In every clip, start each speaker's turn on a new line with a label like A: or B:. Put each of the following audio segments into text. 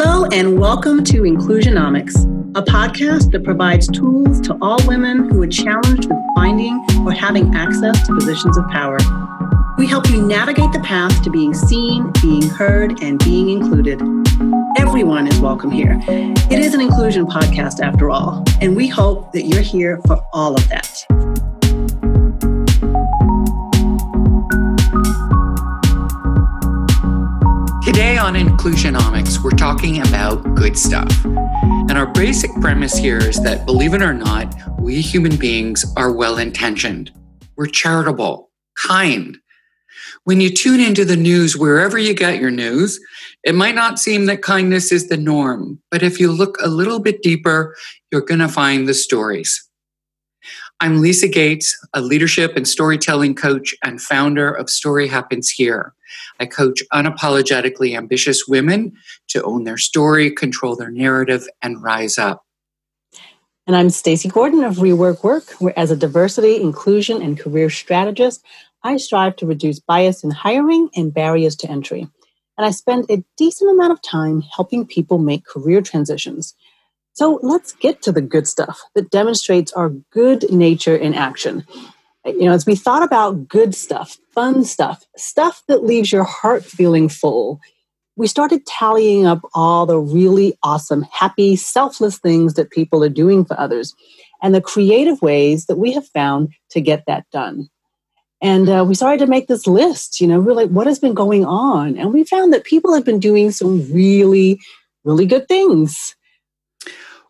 A: Hello, and welcome to Inclusionomics, a podcast that provides tools to all women who are challenged with finding or having access to positions of power. We help you navigate the path to being seen, being heard, and being included. Everyone is welcome here. It is an inclusion podcast after all, and we hope that you're here for all of that.
B: On Inclusionomics, we're talking about good stuff. And our basic premise here is that, believe it or not, we human beings are well intentioned. We're charitable, kind. When you tune into the news, wherever you get your news, it might not seem that kindness is the norm, but if you look a little bit deeper, you're going to find the stories. I'm Lisa Gates, a leadership and storytelling coach and founder of Story Happens Here. I coach unapologetically ambitious women to own their story, control their narrative, and rise up.
A: And I'm Stacy Gordon of Rework Work, where as a diversity, inclusion, and career strategist, I strive to reduce bias in hiring and barriers to entry. And I spend a decent amount of time helping people make career transitions so let's get to the good stuff that demonstrates our good nature in action. You know, as we thought about good stuff, fun stuff, stuff that leaves your heart feeling full, we started tallying up all the really awesome, happy, selfless things that people are doing for others and the creative ways that we have found to get that done. And uh, we started to make this list, you know, really what has been going on. And we found that people have been doing some really, really good things.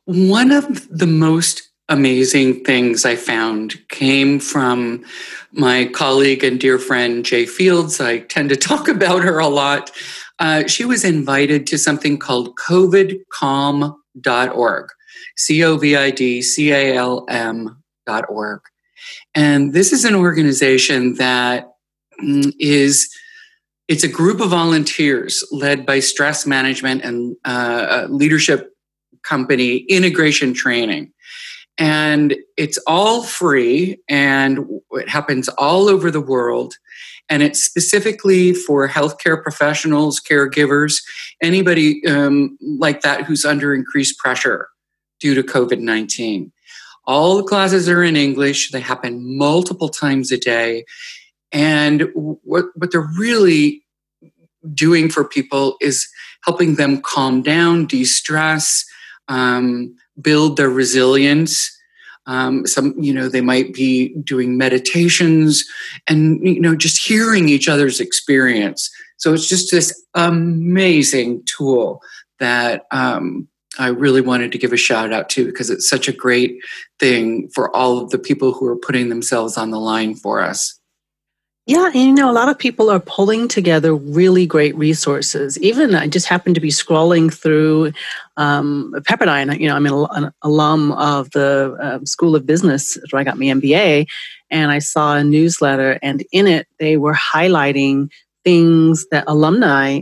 B: One of the most amazing things I found came from my colleague and dear friend, Jay Fields. I tend to talk about her a lot. Uh, she was invited to something called covidcalm.org, C O V I D C A L M.org. And this is an organization that mm, is it's a group of volunteers led by stress management and uh, leadership company integration training. And it's all free and it happens all over the world. And it's specifically for healthcare professionals, caregivers, anybody um, like that who's under increased pressure due to COVID 19. All the classes are in English, they happen multiple times a day. And what, what they're really doing for people is helping them calm down, de stress, um, build their resilience. Um, some, you know, they might be doing meditations and, you know, just hearing each other's experience. So it's just this amazing tool that um, I really wanted to give a shout out to because it's such a great thing for all of the people who are putting themselves on the line for us.
A: Yeah, and you know, a lot of people are pulling together really great resources. Even I just happened to be scrolling through um, Pepperdine. You know, I'm an, alum of the uh, School of Business where I got my MBA, and I saw a newsletter, and in it they were highlighting things that alumni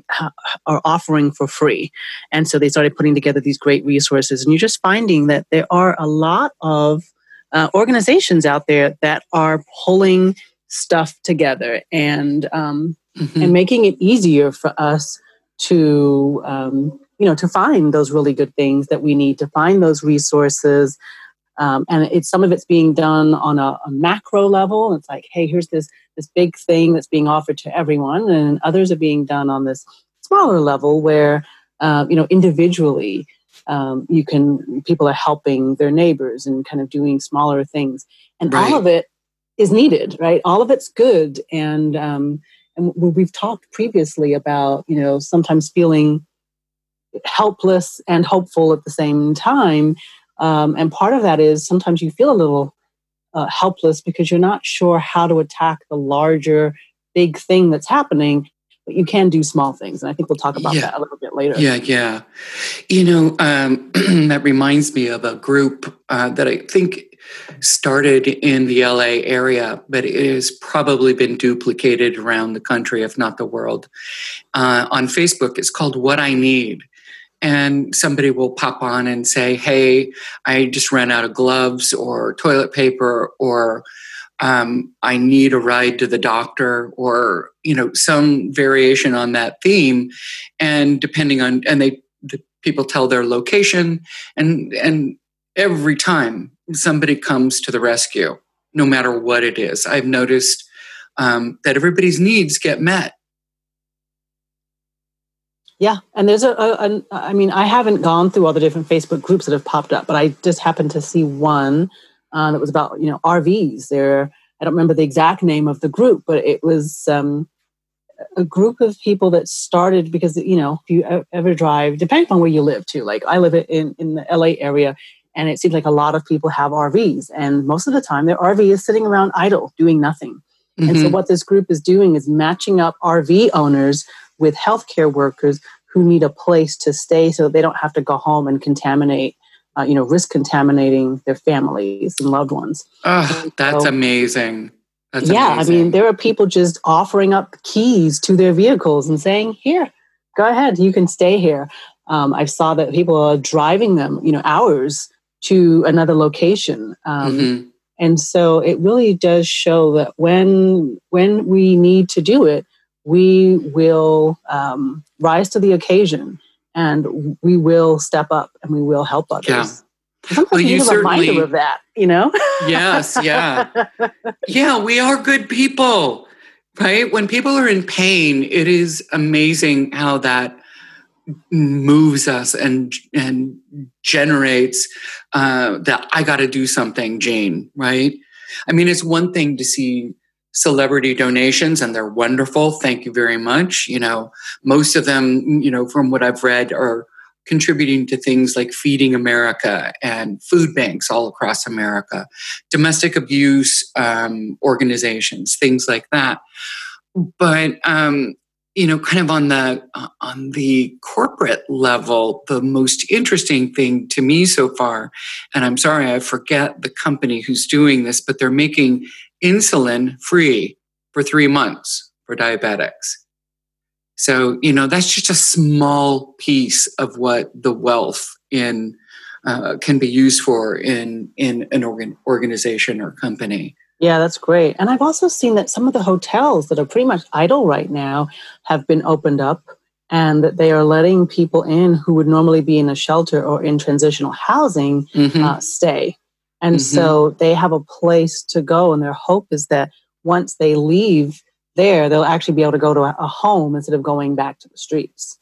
A: are offering for free. And so they started putting together these great resources, and you're just finding that there are a lot of uh, organizations out there that are pulling stuff together and um, mm-hmm. and making it easier for us to um, you know to find those really good things that we need to find those resources um, and it's some of it's being done on a, a, macro level it's like hey here's this this big thing that's being offered to everyone and others are being done on this smaller level where uh, you know individually um, you can people are helping their neighbors and kind of doing smaller things and right. all of it is needed, right? All of it's good, and um, and we've talked previously about you know sometimes feeling helpless and hopeful at the same time, um, and part of that is sometimes you feel a little uh, helpless because you're not sure how to attack the larger big thing that's happening but you can do small things. And i think we'll talk about
B: yeah.
A: that a little bit later.
B: Yeah yeah. You know um, that reminds me of a group uh, that i think started in the LA area, but it has probably been duplicated around the country, if not the world. Uh, on Facebook, it's called What I Need. And somebody will pop on and say, Hey, I just ran out of gloves or toilet paper, or um, I need a ride to the doctor, or, you know, some variation on that theme. And depending on, and they, people tell their location, and and every time somebody comes to the rescue, no matter what it is. I've noticed um, that everybody's needs get met.
A: Yeah, and there's a, a, a, I mean, I haven't gone through all the different Facebook groups that have popped up, but I just happened to see one uh, that was about you know RVs. There, I don't remember the exact name of the group, but it was um, a group of people that started because you know if you ever drive, depending on where you live too. Like I live in in the LA area, and it seems like a lot of people have RVs, and most of the time their RV is sitting around idle, doing nothing. Mm-hmm. And so, mm-hmm. what this group is doing is matching up RV owners with healthcare workers who need a place to stay so they don't have to go home and contaminate, uh, you know, risk contaminating their families and loved ones.
B: Oh, that's so, amazing. That's
A: yeah,
B: amazing.
A: I mean, there are people just offering up keys to their vehicles and saying, here, go ahead, you can stay here. Um, I saw that people are driving them, you know, hours to another location. Um, mm-hmm. And so it really does show that when when we need to do it, we will um, rise to the occasion and we will step up and we will help others. Yeah. Sometimes well, you need a reminder of that, you know?
B: yes, yeah. Yeah, we are good people, right? When people are in pain, it is amazing how that moves us and and generates uh, that I got to do something, Jane. Right? I mean, it's one thing to see celebrity donations, and they're wonderful. Thank you very much. You know, most of them, you know, from what I've read, are contributing to things like Feeding America and food banks all across America, domestic abuse um, organizations, things like that. But um, you know kind of on the uh, on the corporate level the most interesting thing to me so far and i'm sorry i forget the company who's doing this but they're making insulin free for 3 months for diabetics. So you know that's just a small piece of what the wealth in uh, can be used for in in an organ, organization or company
A: yeah, that's great. And I've also seen that some of the hotels that are pretty much idle right now have been opened up and that they are letting people in who would normally be in a shelter or in transitional housing mm-hmm. uh, stay. And mm-hmm. so they have a place to go. And their hope is that once they leave there, they'll actually be able to go to a home instead of going back to the streets.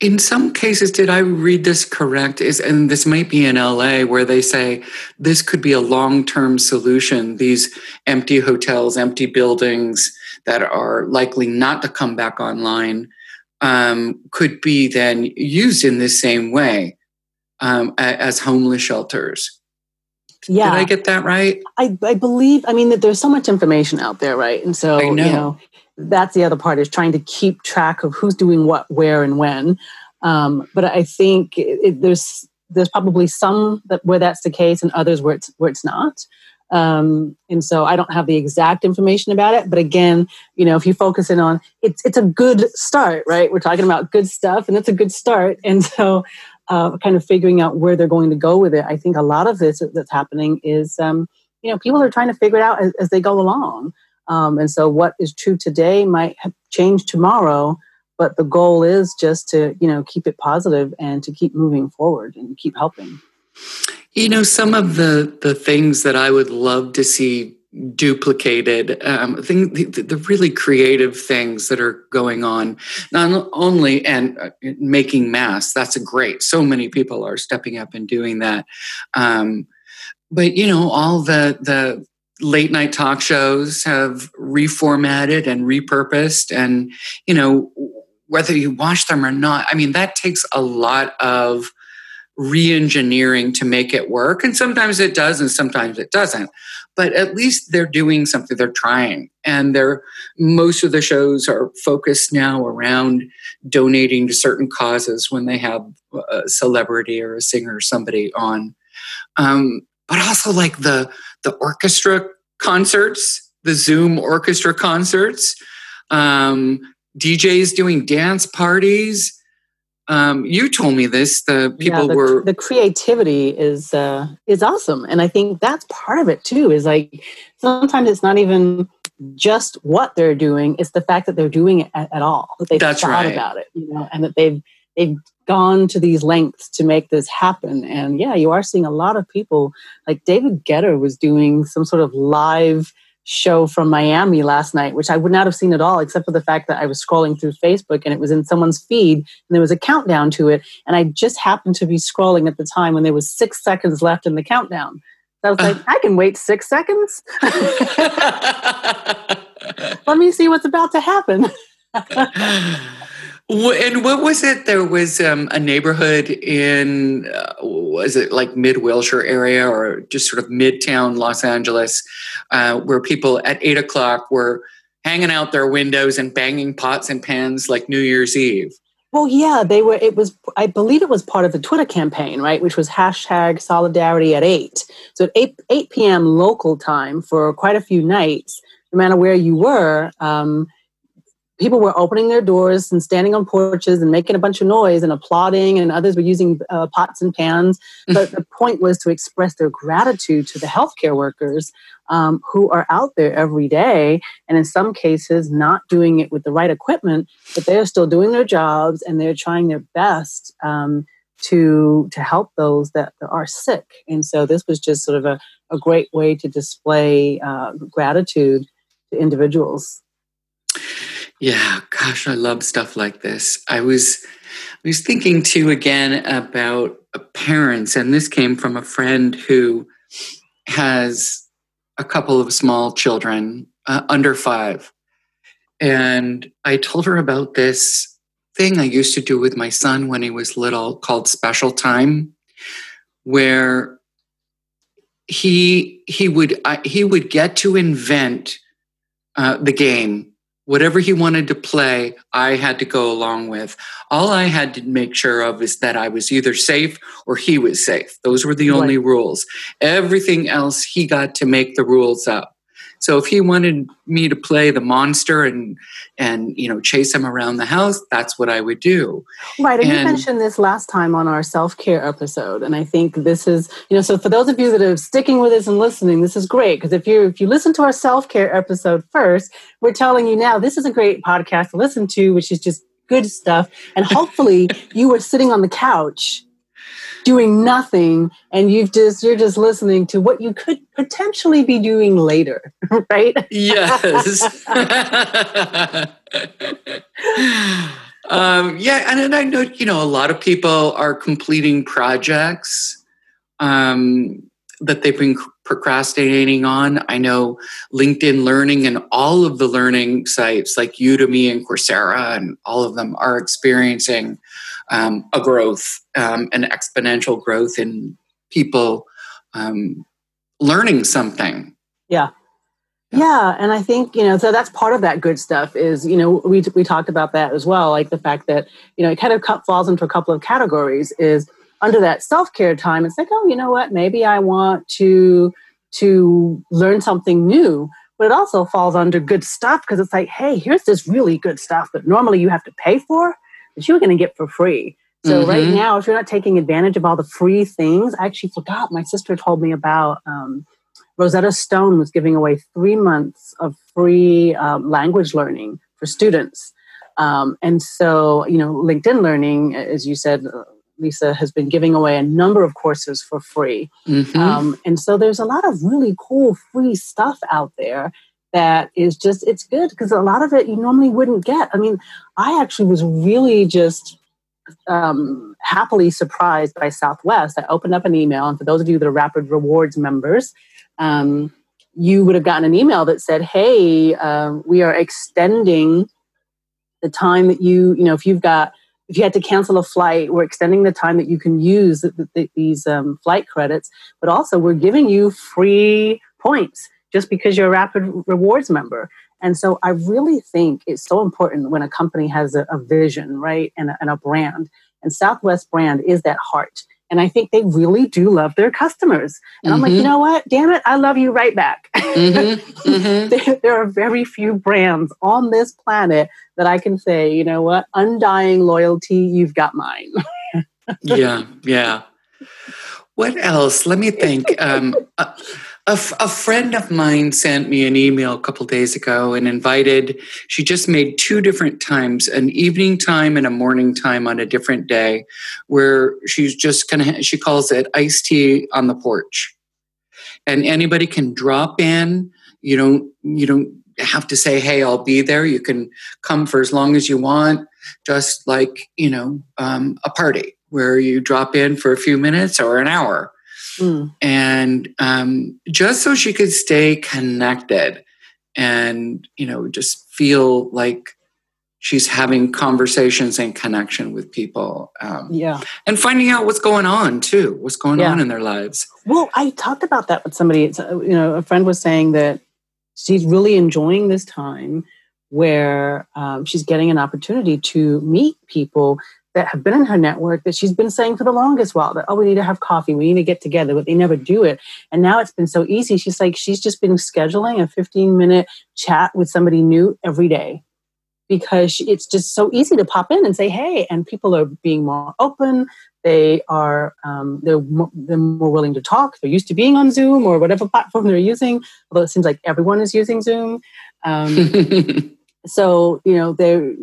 B: In some cases, did I read this correct? Is and this might be in LA where they say this could be a long-term solution. These empty hotels, empty buildings that are likely not to come back online um, could be then used in the same way um, as homeless shelters. Yeah. Did I get that right?
A: I, I believe, I mean, that there's so much information out there, right? And so, know. you know, that's the other part is trying to keep track of who's doing what, where, and when. Um, but I think it, there's there's probably some that where that's the case, and others where it's where it's not. Um, and so I don't have the exact information about it. But again, you know, if you focus in on it's it's a good start, right? We're talking about good stuff, and it's a good start. And so, uh, kind of figuring out where they're going to go with it. I think a lot of this that's happening is, um, you know, people are trying to figure it out as, as they go along. Um, and so what is true today might change tomorrow, but the goal is just to, you know, keep it positive and to keep moving forward and keep helping.
B: You know, some of the the things that I would love to see duplicated um, thing, the, the, really creative things that are going on not only and uh, making masks that's great so many people are stepping up and doing that um, but you know all the the late night talk shows have reformatted and repurposed and you know whether you watch them or not i mean that takes a lot of re-engineering to make it work. And sometimes it does and sometimes it doesn't. But at least they're doing something. They're trying. And they're most of the shows are focused now around donating to certain causes when they have a celebrity or a singer or somebody on. Um, but also like the the orchestra concerts, the Zoom orchestra concerts, um, DJs doing dance parties. Um, you told me this. The people
A: yeah, the,
B: were
A: the creativity is uh, is awesome, and I think that's part of it too. Is like sometimes it's not even just what they're doing; it's the fact that they're doing it at, at all. That they've
B: that's
A: thought
B: right.
A: about it, you know, and that they've they've gone to these lengths to make this happen. And yeah, you are seeing a lot of people like David Guetta was doing some sort of live show from Miami last night, which I would not have seen at all, except for the fact that I was scrolling through Facebook and it was in someone's feed and there was a countdown to it. And I just happened to be scrolling at the time when there was six seconds left in the countdown. So I was like, uh. I can wait six seconds. Let me see what's about to happen.
B: And what was it? There was um, a neighborhood in, uh, was it like mid Wilshire area or just sort of midtown Los Angeles, uh, where people at eight o'clock were hanging out their windows and banging pots and pans like New Year's Eve.
A: Well, yeah, they were. It was, I believe, it was part of the Twitter campaign, right? Which was hashtag Solidarity at eight. So at eight eight p.m. local time for quite a few nights, no matter where you were. Um, people were opening their doors and standing on porches and making a bunch of noise and applauding, and others were using uh, pots and pans. But the point was to express their gratitude to the healthcare workers um, who are out there every day, and in some cases, not doing it with the right equipment, but they are still doing their jobs and they're trying their best. Um, to to help those that are sick and so this was just sort of a, a great way to display uh, gratitude to individuals
B: yeah, gosh, I love stuff like this. I was I was thinking too again about parents, and this came from a friend who has a couple of small children uh, under five. And I told her about this thing I used to do with my son when he was little called special time, where he he would I, he would get to invent uh, the game whatever he wanted to play, I had to go along with. All I had to make sure of is that I was either safe or he was safe. Those were the only rules. Everything else, he got to make the rules up. So if he wanted me to play the monster and and you know chase him around the house, that's what I would do.
A: Right, and, and you mentioned this last time on our self care episode, and I think this is you know so for those of you that are sticking with us and listening, this is great because if you if you listen to our self care episode first, we're telling you now this is a great podcast to listen to, which is just good stuff, and hopefully you were sitting on the couch doing nothing and you've just you're just listening to what you could potentially be doing later right
B: yes um, yeah and, and i know you know a lot of people are completing projects um, that they've been procrastinating on. I know LinkedIn Learning and all of the learning sites like Udemy and Coursera and all of them are experiencing um, a growth, um, an exponential growth in people um, learning something.
A: Yeah. Yeah, and I think you know, so that's part of that good stuff. Is you know, we we talked about that as well, like the fact that you know it kind of falls into a couple of categories. Is under that self care time, it's like, oh, you know what? Maybe I want to to learn something new, but it also falls under good stuff because it's like, hey, here's this really good stuff that normally you have to pay for that you were going to get for free. So mm-hmm. right now, if you're not taking advantage of all the free things, I actually forgot. My sister told me about um, Rosetta Stone was giving away three months of free um, language learning for students. Um, and so, you know, LinkedIn Learning, as you said, uh, Lisa has been giving away a number of courses for free. Mm-hmm. Um, and so there's a lot of really cool free stuff out there that is just it's good because a lot of it you normally wouldn't get. I mean, I actually was really just um, happily surprised by Southwest. I opened up an email, and for those of you that are Rapid Rewards members, um, you would have gotten an email that said, "Hey, uh, we are extending the time that you you know if you've got." If you had to cancel a flight, we're extending the time that you can use the, the, these um, flight credits, but also we're giving you free points just because you're a Rapid Rewards member. And so I really think it's so important when a company has a, a vision, right, and a, and a brand. And Southwest brand is that heart. And I think they really do love their customers. And mm-hmm. I'm like, you mm-hmm. know what? Damn it, I love you right back. Mm-hmm. Mm-hmm. there, there, are very few brands on this planet that I can say, you know what? Undying loyalty, you've got mine.
B: yeah, yeah. What else? Let me think. Um, uh, a, f- a friend of mine sent me an email a couple days ago and invited she just made two different times an evening time and a morning time on a different day where she's just of she calls it iced tea on the porch. And anybody can drop in you don't you don't have to say hey i'll be there. You can come for as long as you want just like you know um, a party where you drop in for a few minutes or an hour Mm. And um, just so she could stay connected and, you know, just feel like she's having conversations and connection with people.
A: Um, yeah.
B: And finding out what's going on too, what's going yeah. on in their lives.
A: Well, I talked about that with somebody. It's, uh, you know, a friend was saying that she's really enjoying this time where um, she's getting an opportunity to meet people that have been in her network that she's been saying for the longest while that, oh, we need to have coffee, we need to get together, but they never do it. And now it's been so easy. She's like, she's just been scheduling a 15 minute chat with somebody new every day because it's just so easy to pop in and say, hey, and people are being more open. They are um, they're, they're more willing to talk. They're used to being on Zoom or whatever platform they're using, although it seems like everyone is using Zoom. Um, so you know they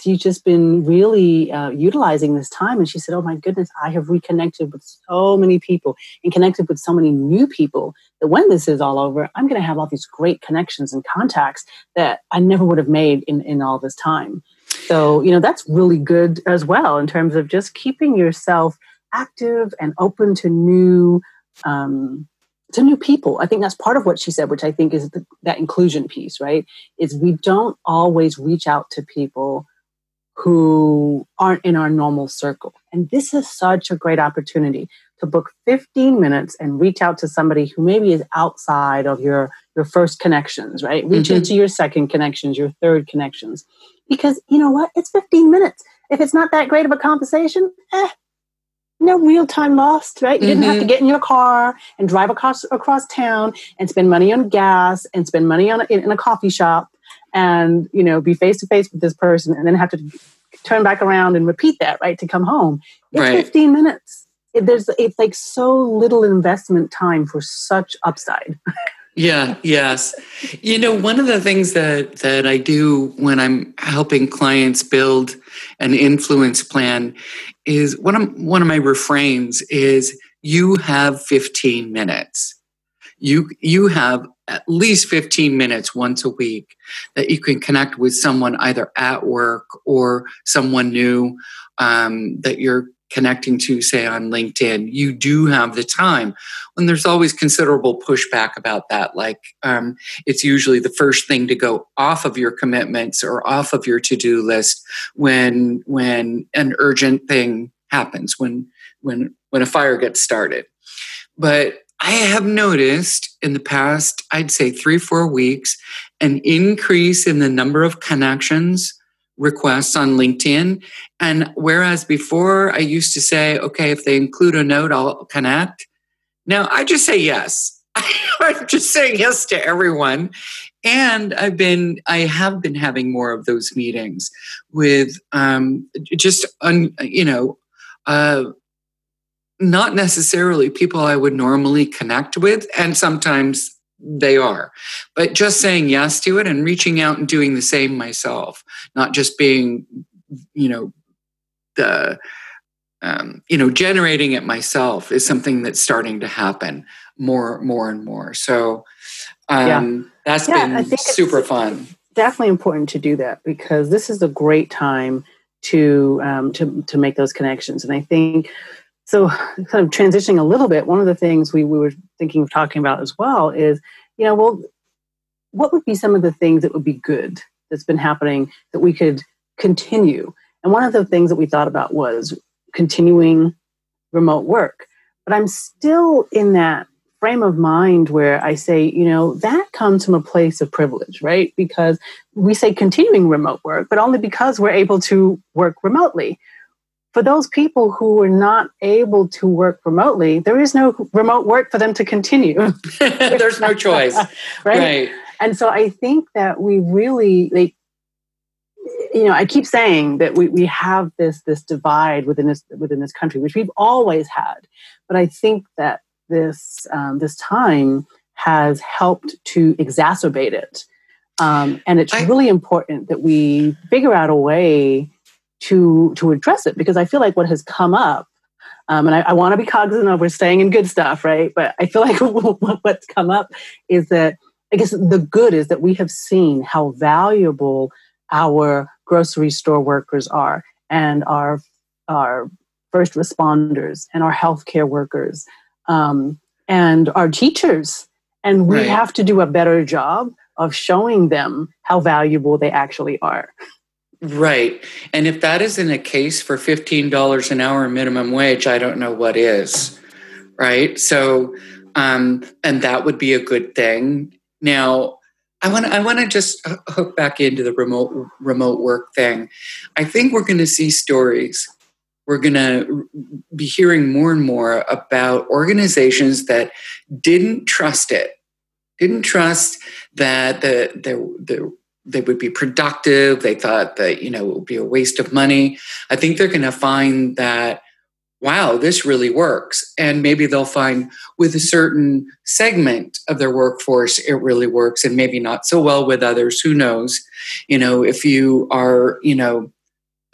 A: she's just been really uh, utilizing this time. And she said oh my goodness i have reconnected with so many people and connected with so many new people that when this is all over i'm going to have all these great connections and contacts that i never would have made in, in all this time. So you know that's really good as well in terms of just keeping yourself active and open to new um, to new people. I think that's part of what she said, which I think is the, that inclusion piece, right? Is we don't always reach out to people who aren't in our normal circle. And this is such a great opportunity to book 15 minutes and reach out to somebody who maybe is outside of your your first connections, right? Reach mm-hmm. into your second connections, your third connections. Because you know what? It's 15 minutes. If it's not that great of a conversation, eh, no real time lost, right? You mm-hmm. didn't have to mm-hmm. get in your car and drive across across town and spend money on gas and spend money on in, in a coffee shop and you know be face to face with this person and then have to turn back around and repeat that right to come home. It's right. 15 minutes. It, there's it's like so little investment time for such upside.
B: yeah yes you know one of the things that that i do when i'm helping clients build an influence plan is one of one of my refrains is you have 15 minutes. You you have at least 15 minutes once a week that you can connect with someone either at work or someone new um, that you're connecting to, say, on LinkedIn, you do have the time. And there's always considerable pushback about that. Like um, it's usually the first thing to go off of your commitments or off of your to-do list when when an urgent thing happens, when when when a fire gets started. But I have noticed in the past, I'd say three, four weeks, an increase in the number of connections requests on LinkedIn. And whereas before I used to say, okay, if they include a note, I'll connect. Now I just say yes. I'm just saying yes to everyone. And I've been, I have been having more of those meetings with um, just, un, you know, uh, not necessarily people I would normally connect with, and sometimes they are. But just saying yes to it and reaching out and doing the same myself, not just being, you know, the, um, you know, generating it myself is something that's starting to happen more, more and more. So um, yeah. that's yeah, been super fun.
A: Definitely important to do that because this is a great time to um, to to make those connections. And I think so kind of transitioning a little bit one of the things we, we were thinking of talking about as well is you know well what would be some of the things that would be good that's been happening that we could continue? And one of the things that we thought about was continuing remote work. But i'm still in that frame of mind where i say you know that comes from a place of privilege right? Because we say continuing remote work but only because we're able to work remotely for those people who were not able to work remotely, there is no remote work for them to continue.
B: There's no choice.
A: right? right? And so I think that we really like you know, I keep saying that we, we have this this divide within this within this country, which we've always had. But I think that this um, this time has helped to exacerbate it. Um, and it's I, really important that we figure out a way to to address it because I feel like what has come up, um, and I, I want to be cognizant of we're staying in good stuff, right? But I feel like what's come up is that I guess the good is that we have seen how valuable our grocery store workers are and our our first responders and our healthcare workers um, and our teachers and we right. have to do a better job of showing them how valuable they actually are.
B: Right. And if that isn't a case for $15 an hour minimum wage, I don't know what is. Right. So, um, and that would be a good thing. Now, I want I want to just hook back into the remote remote work thing. I think we're going to see stories. We're going to be hearing more and more about organizations that didn't trust it didn't trust that the, the, the they would be productive. They thought that, you know, it would be a waste of money. I think they're going to find that, wow, this really works. And maybe they'll find with a certain segment of their workforce, it really works, and maybe not so well with others. Who knows? You know, if you are, you know,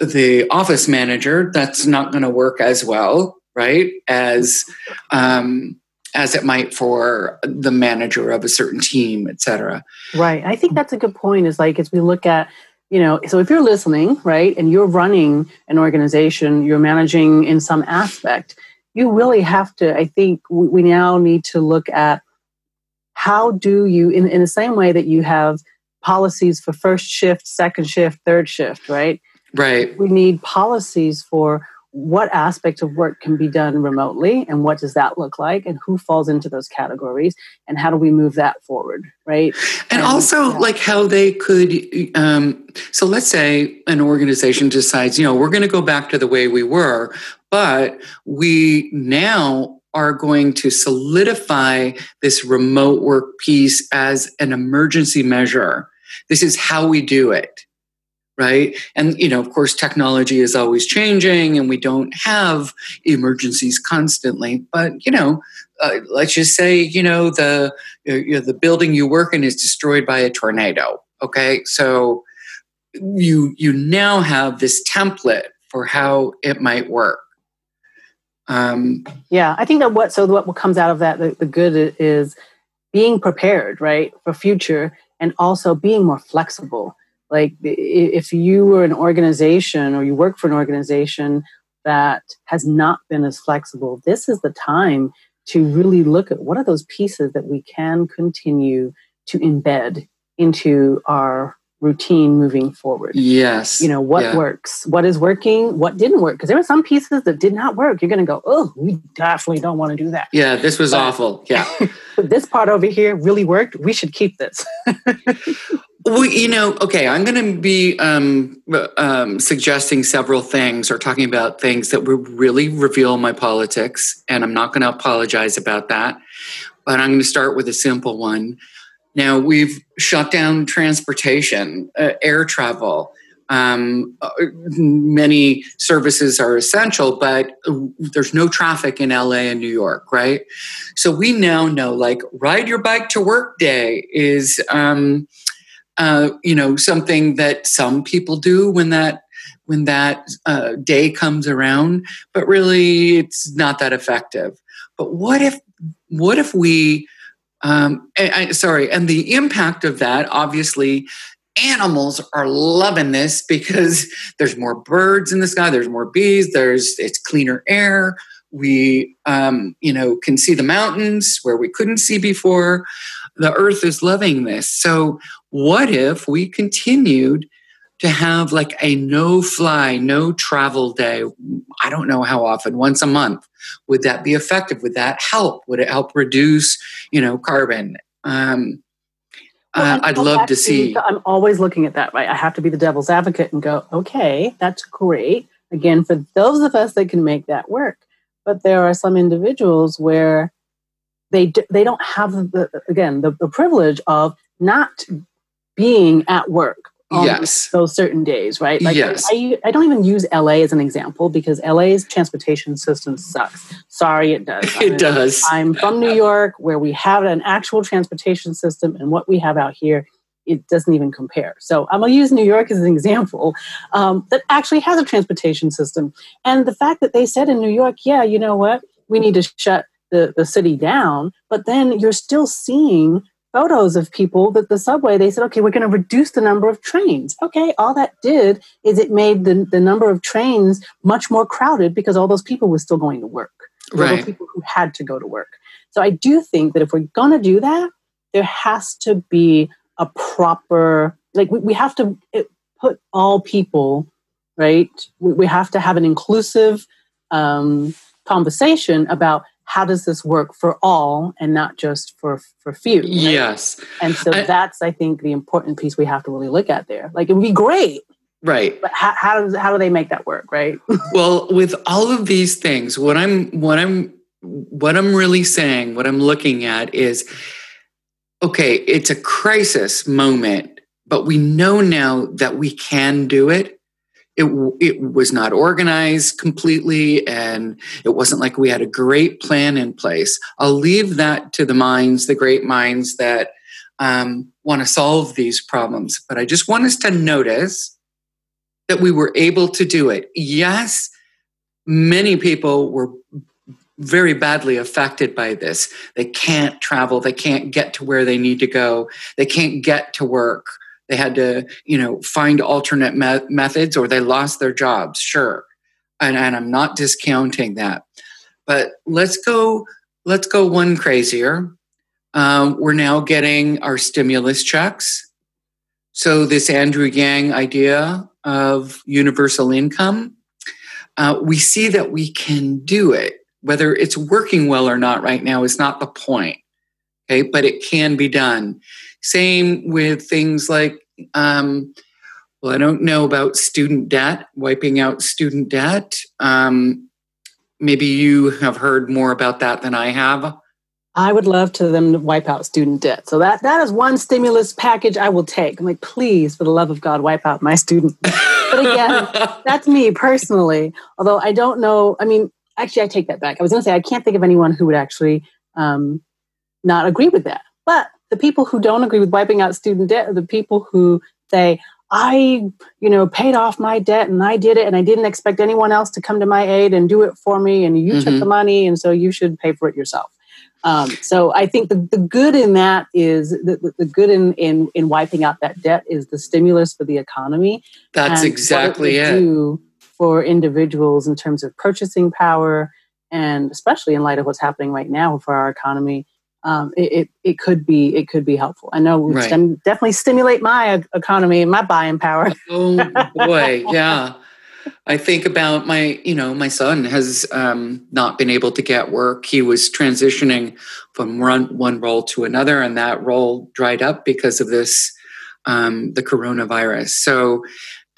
B: the office manager, that's not going to work as well, right? As, um, as it might for the manager of a certain team, et cetera.
A: Right. I think that's a good point. Is like as we look at, you know, so if you're listening, right, and you're running an organization, you're managing in some aspect, you really have to. I think we now need to look at how do you, in, in the same way that you have policies for first shift, second shift, third shift, right?
B: Right.
A: We need policies for what aspect of work can be done remotely and what does that look like and who falls into those categories and how do we move that forward right?
B: And, and also yeah. like how they could um, so let's say an organization decides you know we're going to go back to the way we were but we now are going to solidify this remote work piece as an emergency measure. This is how we do it right? And you know of course technology is always changing and we don't have emergencies constantly but you know uh, let's just say you know the you know, the building you work in is destroyed by a tornado okay? So you you now have this template for how it might work.
A: Um, yeah i think that what so what comes out of that the, the good is being prepared right for future and also being more flexible like if you were an organization or you work for an organization that has not been as flexible, this is the time to really look at what are those pieces that we can continue to embed into our routine moving forward.
B: Yes.
A: You know, what yeah. works, what is working, what didn't work. Because there were some pieces that did not work. You're going to go, oh, we definitely don't want to do that.
B: Yeah, this was but, awful. Yeah.
A: this part over here really worked. We should keep this.
B: Well, you know, okay, I'm going to be um, um, suggesting several things or talking about things that will really reveal my politics, and I'm not going to apologize about that. But I'm going to start with a simple one. Now, we've shut down transportation, uh, air travel. Um, uh, many services are essential, but there's no traffic in LA and New York, right? So we now know like ride your bike to work day is. Uh, you know, something that some people do when that when that uh, day comes around, but really it's not that effective. But what if what if we um, I, I, sorry, and the impact of that, obviously, animals are loving this because there's more birds in the sky, there's more bees, there's it's cleaner air. We, um, you know, can see the mountains where we couldn't see before. The earth is loving this. So, what if we continued to have like a no fly, no travel day? I don't know how often, once a month. Would that be effective? Would that help? Would it help reduce, you know, carbon? Um, well, uh, I'd love to see.
A: I'm always looking at that, right? I have to be the devil's advocate and go, okay, that's great. Again, for those of us that can make that work. But there are some individuals where they do, they don't have the again the, the privilege of not being at work on
B: yes.
A: those certain days, right?
B: Like yes.
A: I, I don't even use LA as an example because LA's transportation system sucks. Sorry, it does.
B: it does.
A: I'm from New York where we have an actual transportation system and what we have out here it doesn't even compare. So I'm going to use New York as an example um, that actually has a transportation system. And the fact that they said in New York, yeah, you know what, we need to shut the, the city down, but then you're still seeing photos of people that the subway they said okay we're going to reduce the number of trains. Okay all that did is it made the, the number of trains much more crowded because all those people were still going to work.
B: Right.
A: those people who had to go to work. So i do think that if we're going to do that there has to be a proper like we, we have to put all people right? We, we have to have an inclusive um, conversation about how does this work for all and not just for for few right?
B: yes.
A: And so I, that's i think the important piece we have to really look at there. Like it would be great
B: right.
A: but how, how does how do they make that work right?
B: Well with all of these things what i'm what i'm what i'm really saying what i'm looking at is okay it's a crisis moment but we know now that we can do it it, it was not organized completely and it wasn't like we had a great plan in place. I'll leave that to the minds the great minds that um, want to solve these problems but i just want us to notice that we were able to do it. Yes many people were very badly affected by this. They can't travel they can't get to where they need to go they can't get to work they had to you know find alternate me- methods or they lost their jobs sure. And, and i'm not discounting that. But let's go let's go one crazier. Um, we're now getting our stimulus checks. So this andrew yang idea of universal income uh, we see that we can do it. Whether it's working well or not right now is not the point okay? But it can be done. Same with things like, um, well, I don't know about student debt, wiping out student debt. Um, maybe you have heard more about that than I have.
A: I would love to them to wipe out student debt. So that that is one stimulus package I will take. I'm like, please, for the love of God, wipe out my student. but again, that's me personally. Although I don't know. I mean, actually, I take that back. I was going to say I can't think of anyone who would actually um, not agree with that. But the people who don't agree with wiping out student debt are the people who say, I, you know, paid off my debt and I did it and I didn't expect anyone else to come to my aid and do it for me and you mm-hmm. took the money and so you should pay for it yourself. Um, so I think the, the good in that is the, the, the, good in, in in wiping out that debt is the stimulus for the economy.
B: That's exactly it.
A: it. for individuals in terms of purchasing power and especially in light of what's happening right now for our economy um, it, it, it, could be it could be helpful. I know right. stem, definitely stimulate my economy and my buying power.
B: oh boy, yeah. I think about my, you know, my son has um, not been able to get work. He was transitioning from one, one role to another, and that role dried up because of this, um, the coronavirus. So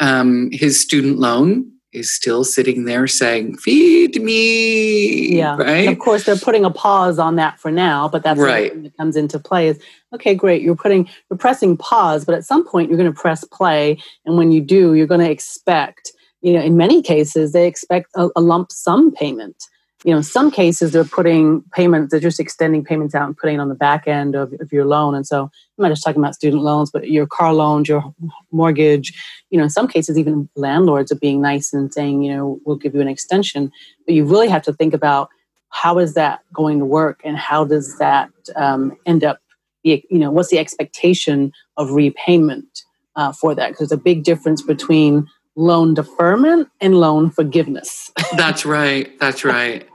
B: um, his student loan is still sitting there saying, "Feed me."
A: Yeah, right. And of course, they're putting a pause on that for now, but that's right. that comes into play. Is okay, great. You're putting you're pressing pause, but at some point you're going to press play, and when you do, you're going to expect. You know, in many cases, they expect a, a lump sum payment you know, in some cases they're putting payments, they're just extending payments out and putting it on the back end of, of your loan. And so I'm not just talking about student loans, but your car loans, your mortgage, you know, in some cases even landlords are being nice and saying, you know, we'll give you an extension. But you really have to think about how is that going to work and how does that um, end up, you know, what's the expectation of repayment uh, for that? Because there's a big difference between loan deferment and loan forgiveness.
B: That's right. That's right.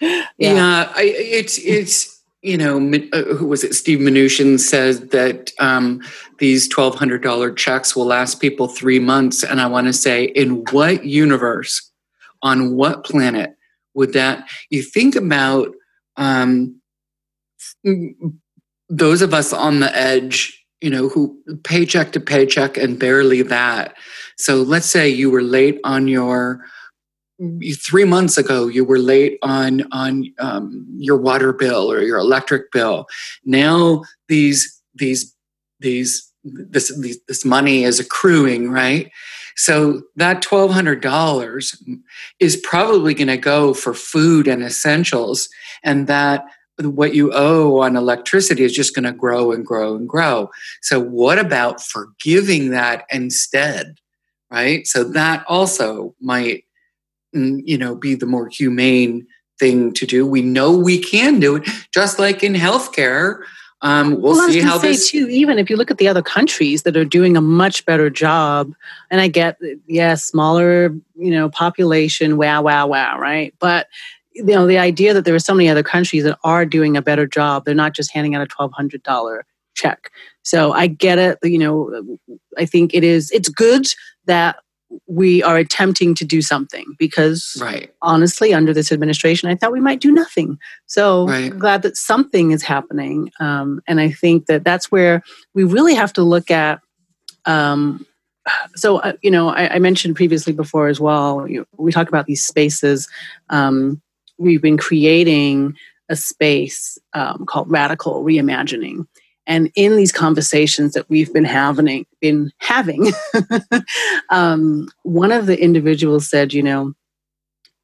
B: Yeah, yeah I, it's it's you know uh, who was it? Steve Mnuchin said that um, these twelve hundred dollar checks will last people three months, and I want to say, in what universe, on what planet would that? You think about um, those of us on the edge you know, who paycheck to paycheck and barely that. So let's say you were late on your three months ago you were late on on um, your water bill or your electric bill. Now these these these this this money is accruing, right? So that twelve hundred dollars is probably going to go for food and essentials, and that what you owe on electricity is just going to grow and grow and grow. So what about forgiving that instead? Right? So that also might you know be the more humane thing to do. We know we can do it, just like in healthcare. Um, we'll, well see how
A: say
B: this.
A: Too, even if you look at the other countries that are doing a much better job, and I get, yeah, smaller, you know, population, wow, wow, wow, right? But you know, the idea that there are so many other countries that are doing a better job, they're not just handing out a twelve hundred dollar check. So I get it. You know, I think it is. It's good that we are attempting to do something because
B: right.
A: honestly under this administration i thought we might do nothing so right. i'm glad that something is happening um, and i think that that's where we really have to look at um, so uh, you know I, I, mentioned previously before as well you know, we talk about these spaces um, we've been creating a space um, called radical reimagining and in these conversations that we've been having, been having, um, one of the individuals said, you know,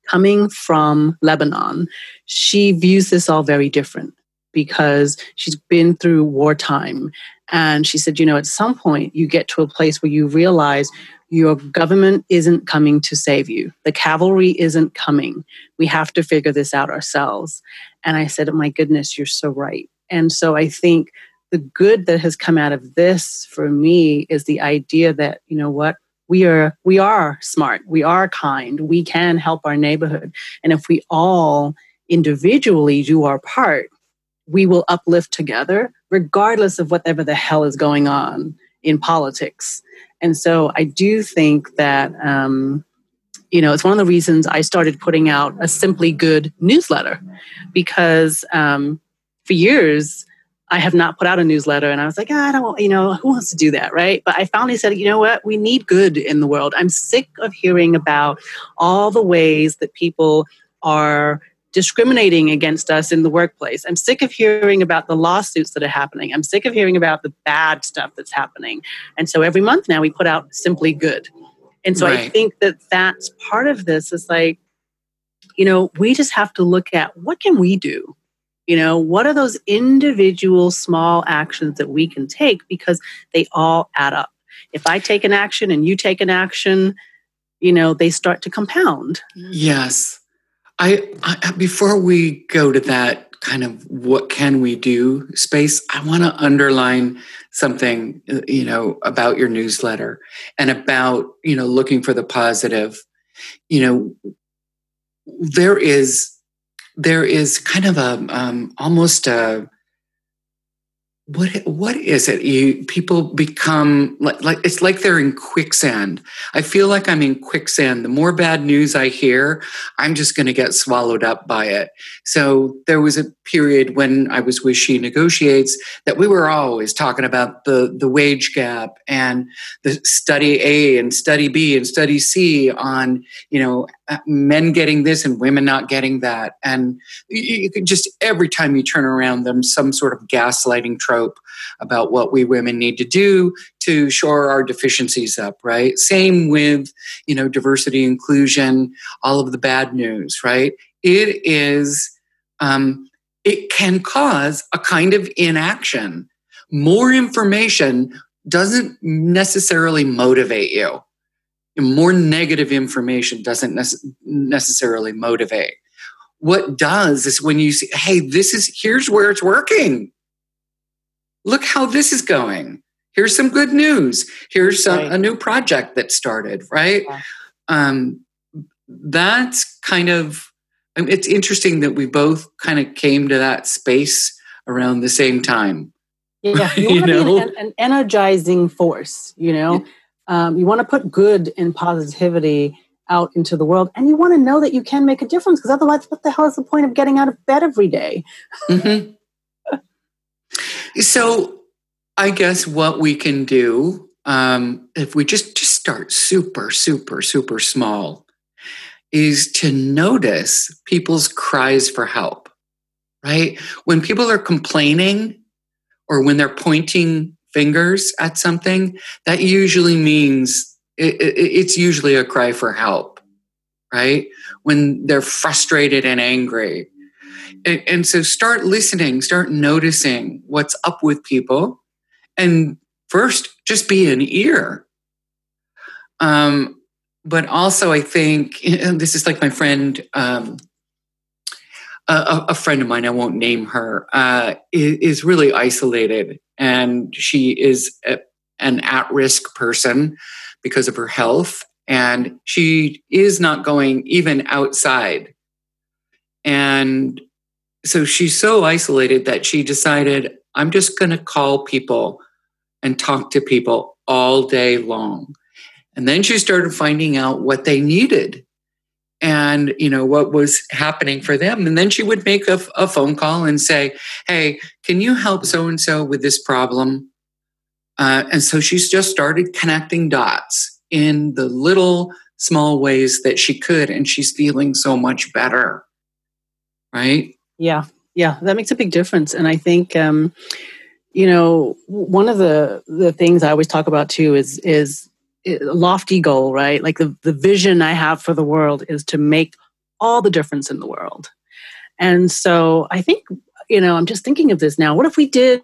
A: coming from Lebanon, she views this all very different because she's been through wartime. And she said, you know, at some point you get to a place where you realize your government isn't coming to save you. The cavalry isn't coming. We have to figure this out ourselves. And I said, oh my goodness, you're so right. And so I think the good that has come out of this for me is the idea that you know what we are we are smart we are kind we can help our neighborhood. And if we all individually do our part we will uplift together regardless of whatever the hell is going on in politics. And so i do think that um, you know it's one of the reasons i started putting out a simply good newsletter because um, for years I have not put out a newsletter. And I was like, oh, I don't, you know, who wants to do that, right? But I finally said, you know what? We need good in the world. I'm sick of hearing about all the ways that people are discriminating against us in the workplace. I'm sick of hearing about the lawsuits that are happening. I'm sick of hearing about the bad stuff that's happening. And so every month now we put out Simply Good. And so right. I think that that's part of this is like, you know, we just have to look at what can we do? You know, what are those individual small actions that we can take because they all add up. If I take an action and you take an action, you know, they start to compound.
B: Yes. I, I before we go to that kind of what can we do space, I want to underline something, you know, about your newsletter and about, you know, looking for the positive. You know, there is there is kind of a um, almost a what what is it? You people become like, like it's like they're in quicksand. I feel like i'm in quicksand. The more bad news i hear i'm just going to get swallowed up by it. So there was a period when i was with She Negotiates that we were always talking about the the wage gap and the study a and study b and study c on you know men getting this and women not getting that. And you, just every time you turn around them some sort of gaslighting trope about what we women need to do to shore our deficiencies up right? Same with you know diversity inclusion all of the bad news right? It is um, it can cause a kind of inaction. More information doesn't necessarily motivate you more negative information doesn't nece- necessarily motivate. What does is when you see, hey, this is here's where it's working. Look how this is going. Here's some good news. Here's a, a new project that started, right? Yeah. Um, that's kind of it's interesting that we both kind of came to that space around the same time.
A: Yeah, you, you know, an, an, energizing force. You know, um, you want to put good and positivity out into the world, and you want to know that you can make a difference because otherwise, what the hell is the point of getting out of bed every day?
B: mm-hmm. so, I guess what we can do um, if we just just start super, super, super small is to notice people's cries for help. Right when people are complaining or when they're pointing fingers at something, that usually means it, it, it's usually a cry for help, right? When they're frustrated and angry. And, and so start listening, start noticing what's up with people. And first, just be an ear. Um, but also, I think this is like my friend, um, a, a, friend of mine, I won't name her, uh, is, really isolated. And she is a, an at risk person because of her health. And she is not going even outside. And so she's so isolated that she decided, I'm just going to call people and talk to people all day long. And then she started finding out what they needed and you know what was happening for them. And then she would make a, a phone call and say hey can you help so and so with this problem? Uh, and so she's just started connecting dots in the little small ways that she could and she's feeling so much better. Right?
A: Yeah. Yeah that makes a big difference. And i think um, you know one of the the things i always talk about too is is lofty goal, right? Like the, the vision I have for the world is to make all the difference in the world. And so I think, you know, I'm just thinking of this now. What if we did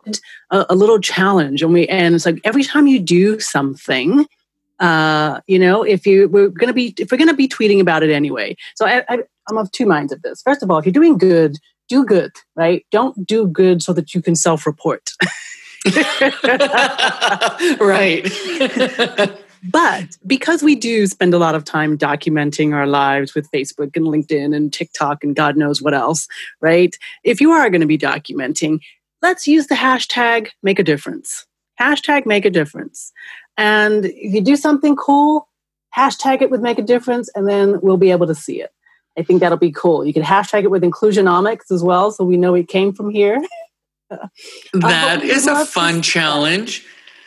A: a, a little challenge and we, and it's like every time you do something, uh, you know, if you, we're going to be, if we're going to be tweeting about it anyway. So I, I, I'm of two minds of this. First of all, if you're doing good, do good, right? Don't do good so that you can self report.
B: right.
A: But because we do spend a lot of time documenting our lives with Facebook and LinkedIn and TikTok and God knows what else, right? If you are going to be documenting, let's use the hashtag make a difference. Hashtag make a difference. And if you do something cool, hashtag it with make a difference, and then we'll be able to see it. I think that'll be cool. You can hashtag it with inclusionomics as well, so we know it came from here.
B: That um, is a fun challenge.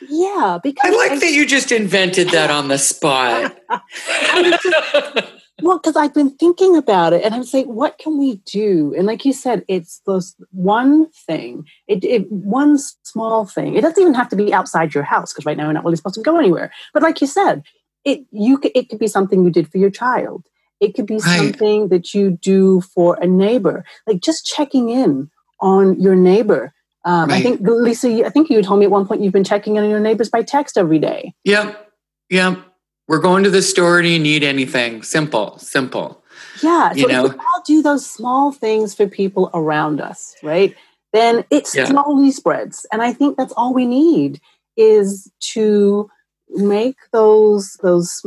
A: Yeah, because
B: I like I, that you just invented that on the spot.
A: just, well, because I've been thinking about it, and I'm saying, what can we do? And like you said, it's those one thing, it, it one small thing. It doesn't even have to be outside your house because right now we're not really supposed to go anywhere. But like you said, it you it could be something you did for your child. It could be right. something that you do for a neighbor, like just checking in on your neighbor um, right. I think Lisa, I think you told me at one point you've been checking in on your neighbors by text every day.
B: Yep, yep. We're going to the store. Do you need anything? Simple, simple.
A: Yeah, so you know, if we all do those small things for people around us, right? Then it yeah. slowly spreads, and I think that's all we need is to make those those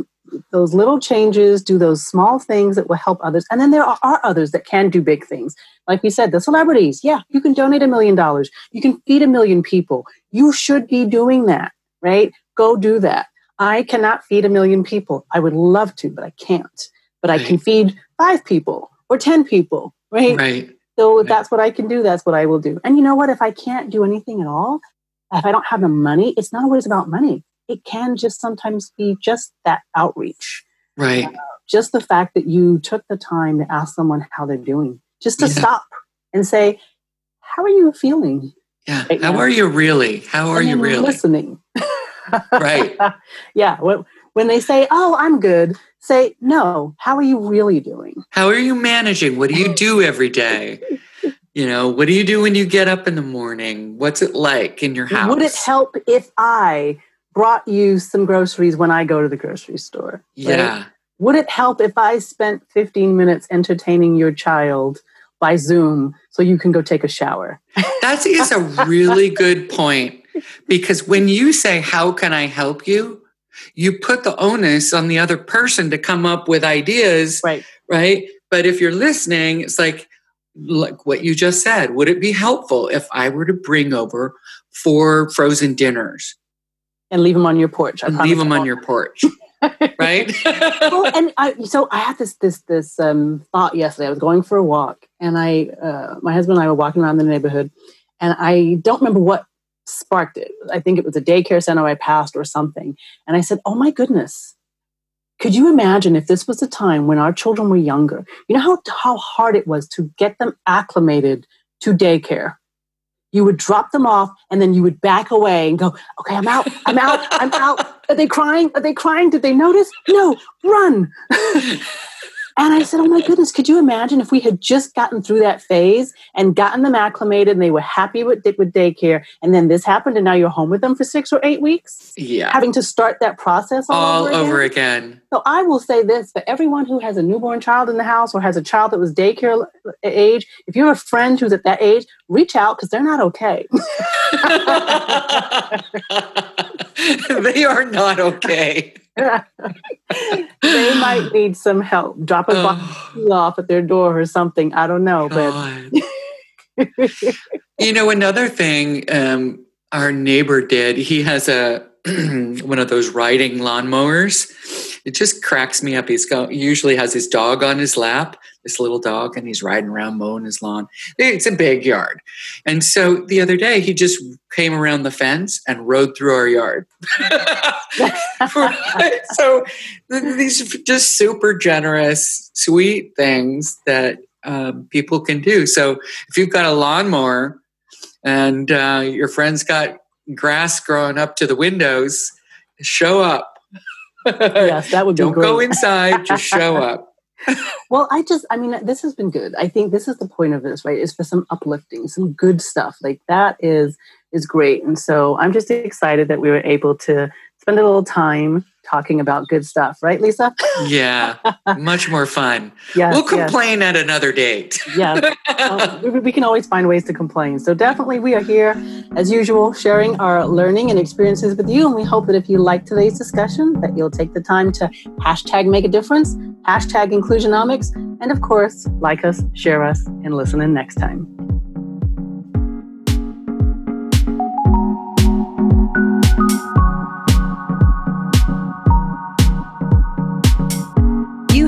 A: those little changes, do those small things that will help others. And then there are, are others that can do big things. Like we said, the celebrities, yeah, you can donate a million dollars. You can feed a million people. You should be doing that, right? Go do that. I cannot feed a million people. I would love to, but I can't. But I can feed five people or 10 people, right?
B: Right.
A: So right. that's what I can do. That's what I will do. And you know what? If I can't do anything at all, if I don't have the money, it's not always about money it can just sometimes be just that outreach.
B: Right. Uh,
A: just the fact that you took the time to ask someone how they're doing, just to yeah. stop and say, How are you feeling?
B: Yeah. Right how now? are you really? How are you really?
A: Listening.
B: right.
A: yeah. When they say, Oh, I'm good, say, No, how are you really doing?
B: How are you managing? What do you do every day? You know, what do you do when you get up in the morning? What's it like in your house?
A: Would it help if I brought you some groceries when I go to the grocery store.
B: Right? Yeah.
A: Would it help if I spent 15 minutes entertaining your child by Zoom so you can go take a shower?
B: That is a really good point because when you say, How can I help you? you put the onus on the other person to come up with ideas.
A: Right.
B: Right. But if you're listening, it's like, like what you just said, would it be helpful if I were to bring over four frozen dinners?
A: And leave them on your porch.
B: I leave them on your porch. right?
A: well, and I, so I had this this this um, thought yesterday. I was going for a walk, and I, uh, my husband and I were walking around the neighborhood, and I don't remember what sparked it. I think it was a daycare center I passed or something, and I said, "Oh my goodness." Could you imagine if this was a time when our children were younger? You know how, how hard it was to get them acclimated to daycare you would drop them off and then you would back away and go, okay, I'm out, I'm out, I'm out. Are they crying? Are they crying? Did they notice? No, run. And I said, Oh my goodness, could you imagine if we had just gotten through that phase and gotten them acclimated and they were happy with, with daycare and then this happened and now you're home with them for six or eight weeks?
B: Yeah.
A: Having to start that process all,
B: all
A: over, again.
B: over again.
A: So I will say this for everyone who has a newborn child in the house or has a child that was daycare age, if you're a friend who's at that age, reach out because they're not okay.
B: they are not okay.
A: they might need some help. Drop a oh. off at their door or something. I don't know, but
B: you know another thing um, our neighbor did. He has a one of those riding lawnmowers. It just cracks me up. He's go, he usually has his dog on his lap, this little dog, and he's riding around mowing his lawn. It's a big yard. And so the other day, he just came around the fence and rode through our yard. so these are just super generous, sweet things that um, people can do. So if you've got a lawnmower and uh, your friend's got grass growing up to the windows, show up.
A: yes, that would
B: be Don't go inside, just show up.
A: well, I just, I mean, this has been good. I think this is the point of this, right? Is for some uplifting, some good stuff. Like that is is great. And so I'm just excited that we were able to spend a little time talking about good stuff, right, Lisa?
B: yeah, much more fun. Yeah, we'll complain yes. at another date.
A: yeah, we, we, can always find ways to complain. So definitely, we are here as usual, sharing our learning and experiences with you. And we hope that if you like today's discussion, that you'll take the time to hashtag make a difference, hashtag inclusionomics, and of course, like us, share us, and listen in next time.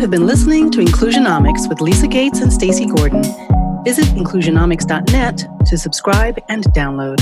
A: Have been listening to Inclusionomics with Lisa Gates and Stacey Gordon. Visit inclusionomics.net to subscribe and download.